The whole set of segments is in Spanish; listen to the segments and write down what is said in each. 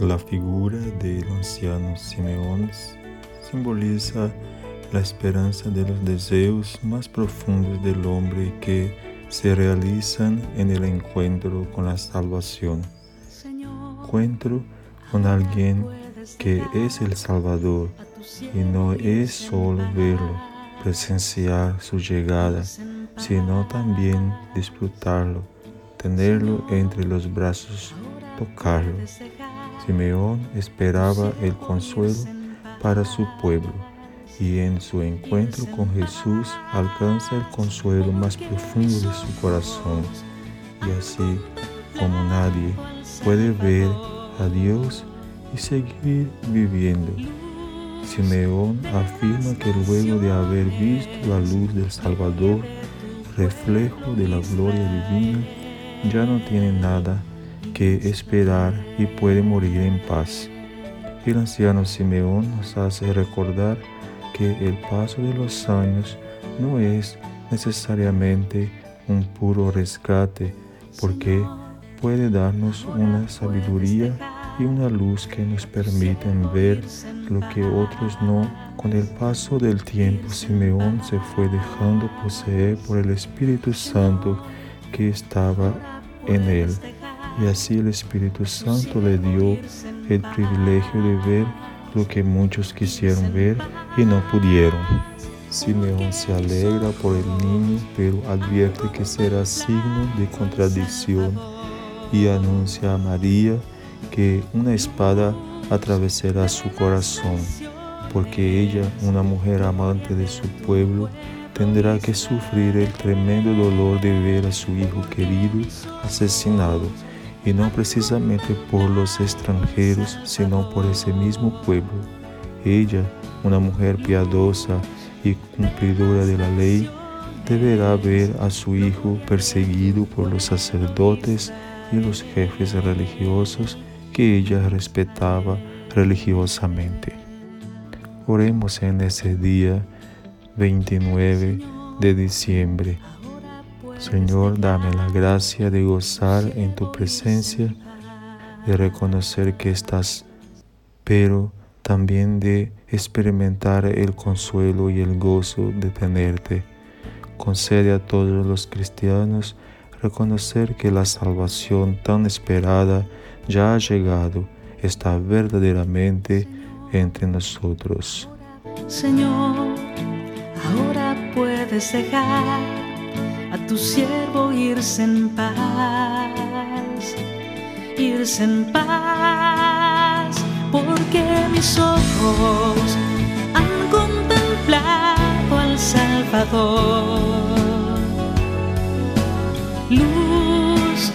La figura del anciano Simeón simboliza la esperanza de los deseos más profundos del hombre que se realizan en el encuentro con la salvación. Encuentro con alguien que es el Salvador y no es solo verlo, presenciar su llegada, sino también disfrutarlo, tenerlo entre los brazos, tocarlo. Simeón esperaba el consuelo para su pueblo y en su encuentro con Jesús alcanza el consuelo más profundo de su corazón y así como nadie puede ver a Dios y seguir viviendo. Simeón afirma que luego de haber visto la luz del Salvador, reflejo de la gloria divina, ya no tiene nada que esperar y puede morir en paz. El anciano Simeón nos hace recordar que el paso de los años no es necesariamente un puro rescate, porque puede darnos una sabiduría y una luz que nos permiten ver lo que otros no. Con el paso del tiempo, Simeón se fue dejando poseer por el Espíritu Santo que estaba en él y así el Espíritu Santo le dio el privilegio de ver lo que muchos quisieron ver y no pudieron. Simeón se alegra por el niño, pero advierte que será signo de contradicción y anuncia a María que una espada atravesará su corazón, porque ella, una mujer amante de su pueblo, tendrá que sufrir el tremendo dolor de ver a su hijo querido asesinado y no precisamente por los extranjeros, sino por ese mismo pueblo. Ella, una mujer piadosa y cumplidora de la ley, deberá ver a su hijo perseguido por los sacerdotes y los jefes religiosos que ella respetaba religiosamente. Oremos en ese día 29 de diciembre Señor, dame la gracia de gozar en tu presencia, de reconocer que estás, pero también de experimentar el consuelo y el gozo de tenerte. Concede a todos los cristianos reconocer que la salvación tan esperada ya ha llegado, está verdaderamente entre nosotros. Señor, ahora puedes dejar tu siervo irse en paz, irse en paz, porque mis ojos han contemplado al Salvador, luz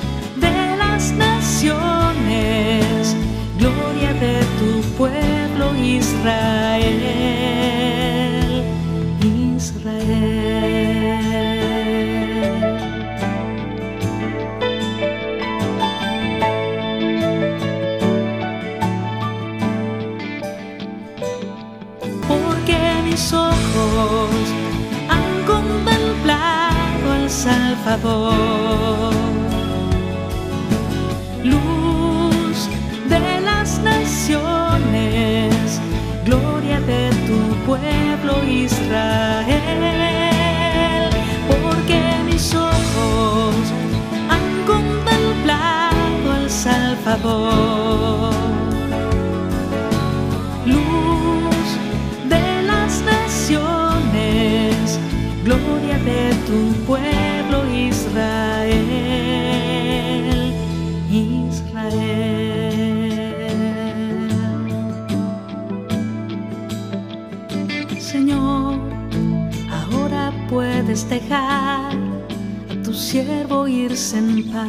Salvador. Luz de las naciones, gloria de tu pueblo Israel, porque mis ojos han contemplado al Salvador. gloria de tu pueblo puedes dejar a tu siervo irse en paz,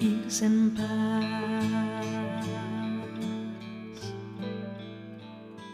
irse en paz.